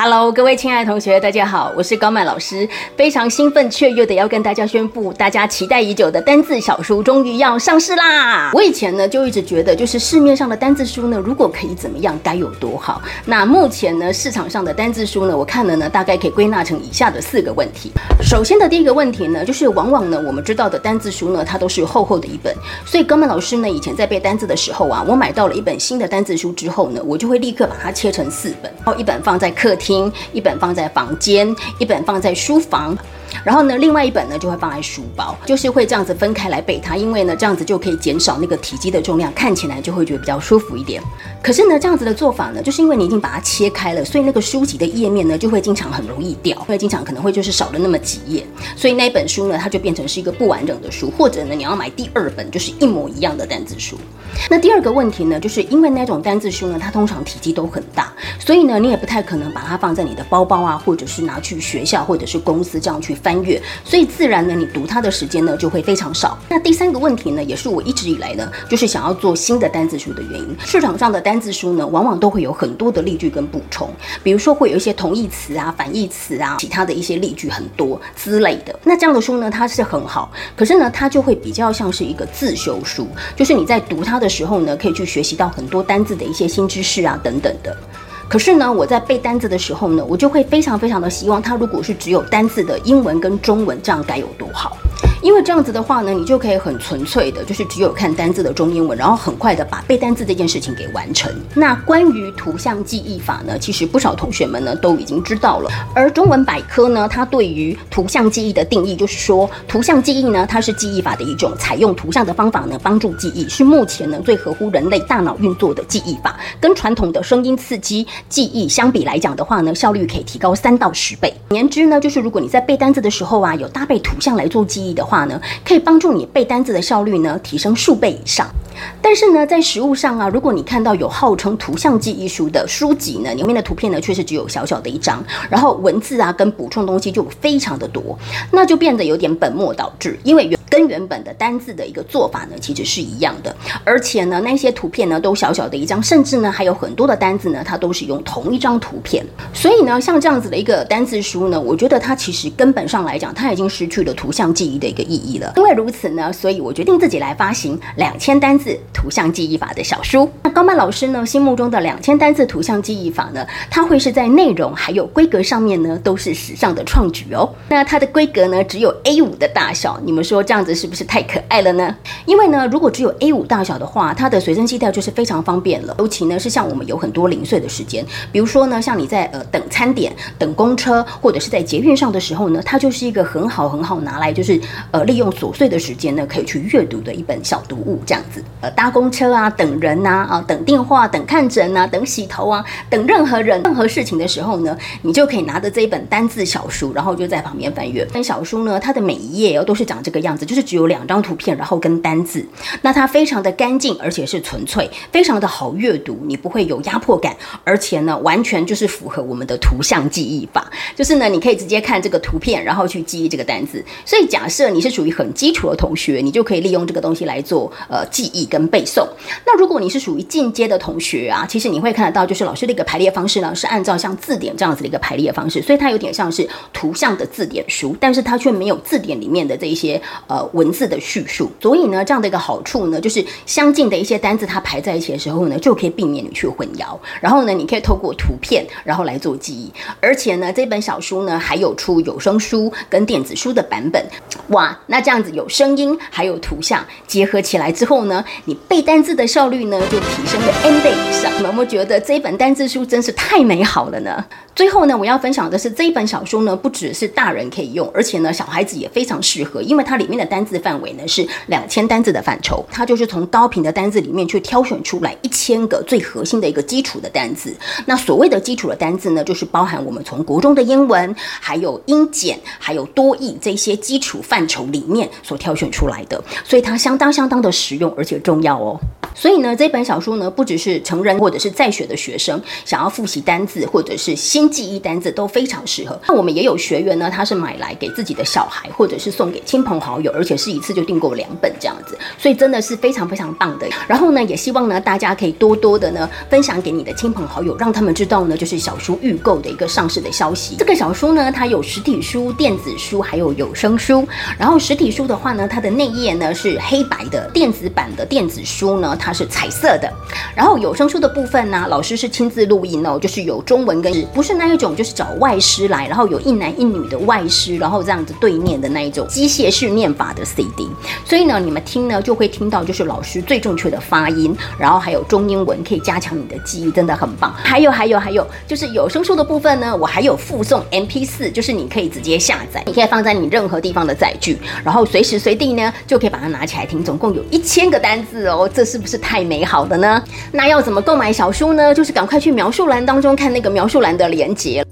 Hello，各位亲爱的同学，大家好，我是高曼老师，非常兴奋雀跃的要跟大家宣布，大家期待已久的单字小书终于要上市啦！我以前呢就一直觉得，就是市面上的单字书呢，如果可以怎么样，该有多好。那目前呢，市场上的单字书呢，我看了呢，大概可以归纳成以下的四个问题。首先的第一个问题呢，就是往往呢，我们知道的单字书呢，它都是厚厚的一本，所以高曼老师呢，以前在背单字的时候啊，我买到了一本新的单字书之后呢，我就会立刻把它切成四本，然后一本放在客厅。一本放在房间，一本放在书房。然后呢，另外一本呢就会放在书包，就是会这样子分开来背它，因为呢这样子就可以减少那个体积的重量，看起来就会觉得比较舒服一点。可是呢，这样子的做法呢，就是因为你已经把它切开了，所以那个书籍的页面呢就会经常很容易掉，因为经常可能会就是少了那么几页，所以那本书呢它就变成是一个不完整的书，或者呢你要买第二本就是一模一样的单字书。那第二个问题呢，就是因为那种单字书呢，它通常体积都很大，所以呢你也不太可能把它放在你的包包啊，或者是拿去学校或者是公司这样去。翻阅，所以自然呢，你读它的时间呢就会非常少。那第三个问题呢，也是我一直以来呢，就是想要做新的单字书的原因。市场上的单字书呢，往往都会有很多的例句跟补充，比如说会有一些同义词啊、反义词啊、其他的一些例句很多之类的。那这样的书呢，它是很好，可是呢，它就会比较像是一个自修书，就是你在读它的时候呢，可以去学习到很多单字的一些新知识啊等等的。可是呢，我在背单字的时候呢，我就会非常非常的希望它如果是只有单字的英文跟中文，这样该有多好。因为这样子的话呢，你就可以很纯粹的，就是只有看单字的中英文，然后很快的把背单字这件事情给完成。那关于图像记忆法呢，其实不少同学们呢都已经知道了。而中文百科呢，它对于图像记忆的定义就是说，图像记忆呢，它是记忆法的一种，采用图像的方法呢帮助记忆，是目前呢最合乎人类大脑运作的记忆法。跟传统的声音刺激记忆相比来讲的话呢，效率可以提高三到十倍。言之呢，就是如果你在背单字的时候啊，有搭配图像来做记忆的话呢，可以帮助你背单词的效率呢提升数倍以上。但是呢，在实物上啊，如果你看到有号称图像记忆书的书籍呢，里面的图片呢确实只有小小的一张，然后文字啊跟补充东西就非常的多，那就变得有点本末倒置，因为原跟原本的单字的一个做法呢其实是一样的，而且呢那些图片呢都小小的一张，甚至呢还有很多的单字呢它都是用同一张图片，所以呢像这样子的一个单字书呢，我觉得它其实根本上来讲，它已经失去了图像记忆的一个意义了。因为如此呢，所以我决定自己来发行两千单字图像记忆法的小书。那高曼老师呢心目中的两千单字图像记忆法呢，它会是在内容还有规格上面呢都是史上的创举哦。那它的规格呢只有 A 五的大小，你们说这样子是不是太可爱了呢？因为呢如果只有 A 五大小的话，它的随身携带就是非常方便了。尤其呢是像我们有很多零碎的时间，比如说呢像你在呃等餐点、等公车或者是在捷运上的时候呢，它就是一个很好很好拿来就是呃利用琐碎的时间呢可以去阅读的一本小读物这样子。呃搭公车啊、等人呐、啊等电话、等看诊啊、等洗头啊、等任何人任何事情的时候呢，你就可以拿着这一本单字小书，然后就在旁边翻阅。但小书呢，它的每一页哦都是长这个样子，就是只有两张图片，然后跟单字。那它非常的干净，而且是纯粹，非常的好阅读，你不会有压迫感，而且呢，完全就是符合我们的图像记忆法，就是呢，你可以直接看这个图片，然后去记忆这个单字。所以假设你是属于很基础的同学，你就可以利用这个东西来做呃记忆跟背诵。那如果你是属于进阶的同学啊，其实你会看得到，就是老师的一个排列方式呢，是按照像字典这样子的一个排列方式，所以它有点像是图像的字典书，但是它却没有字典里面的这一些呃文字的叙述。所以呢，这样的一个好处呢，就是相近的一些单字它排在一起的时候呢，就可以避免你去混淆。然后呢，你可以透过图片然后来做记忆。而且呢，这本小书呢还有出有声书跟电子书的版本。哇，那这样子有声音还有图像结合起来之后呢，你背单字的效率呢就提升了 n 倍以上。有没有觉得这一本单字书真是太美好了呢？最后呢，我要分享的是这一本小书呢，不只是大人可以用，而且呢，小孩子也非常适合，因为它里面的单字范围呢是两千单字的范畴，它就是从高频的单字里面去挑选出来一千个最核心的一个基础的单字。那所谓的基础的单字呢，就是包含我们从国中的英文、还有英检、还有多义这些基础范畴里面所挑选出来的，所以它相当相当的实用，而且重要哦。所以呢，这本小书呢，不只是成人或者是在学的学生想要复习单字，或者是新记忆单字都非常适合。那我们也有学员呢，他是买来给自己的小孩，或者是送给亲朋好友，而且是一次就订购两本这样子，所以真的是非常非常棒的。然后呢，也希望呢大家可以多多的呢分享给你的亲朋好友，让他们知道呢，就是小书预购的一个上市的消息。这个小书呢，它有实体书、电子书，还有有声书。然后实体书的话呢，它的内页呢是黑白的，电子版的电子书呢，它是彩色的。然后有声书的部分呢，老师是亲自录音哦，就是有中文跟不是那一种，就是找外师来，然后有一男一女的外师，然后这样子对念的那一种机械式念法的 CD。所以呢，你们听呢就会听到就是老师最正确的发音，然后还有中英文可以加强你的记忆，真的很棒。还有还有还有，就是有声书的部分呢，我还有附送 MP 四，就是你可以直接下载，你可以放在你任何地方的载具，然后随时随地呢就可以把它拿起来听，总共有一千个单字哦，这是不是太美好了呢？那要怎么购买小书呢？就是赶快去描述栏当中看那个描述栏的连接。